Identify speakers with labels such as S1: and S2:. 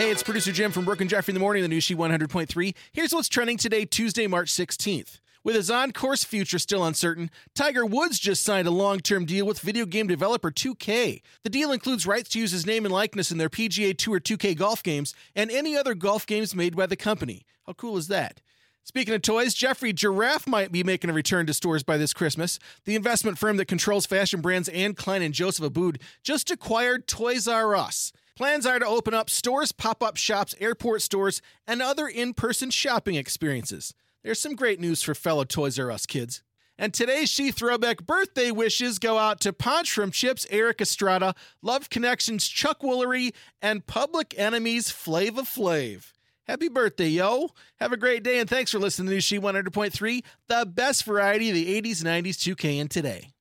S1: Hey, it's producer Jim from Brooke and Jeffrey in the morning, the new She 100.3. Here's what's trending today, Tuesday, March 16th. With his on course future still uncertain, Tiger Woods just signed a long term deal with video game developer 2K. The deal includes rights to use his name and likeness in their PGA Tour 2K golf games and any other golf games made by the company. How cool is that? Speaking of toys, Geoffrey Giraffe might be making a return to stores by this Christmas. The investment firm that controls fashion brands Anne Klein and Joseph Abboud just acquired Toys R Us. Plans are to open up stores, pop up shops, airport stores, and other in person shopping experiences. There's some great news for fellow Toys R Us kids. And today's She Throwback birthday wishes go out to Ponch from Chips, Erik Estrada, Love Connections, Chuck Woolery, and Public Enemy's Flava Flav. Happy birthday, yo! Have a great day, and thanks for listening to She 100.3, the best variety of the 80s, 90s, 2K, and today.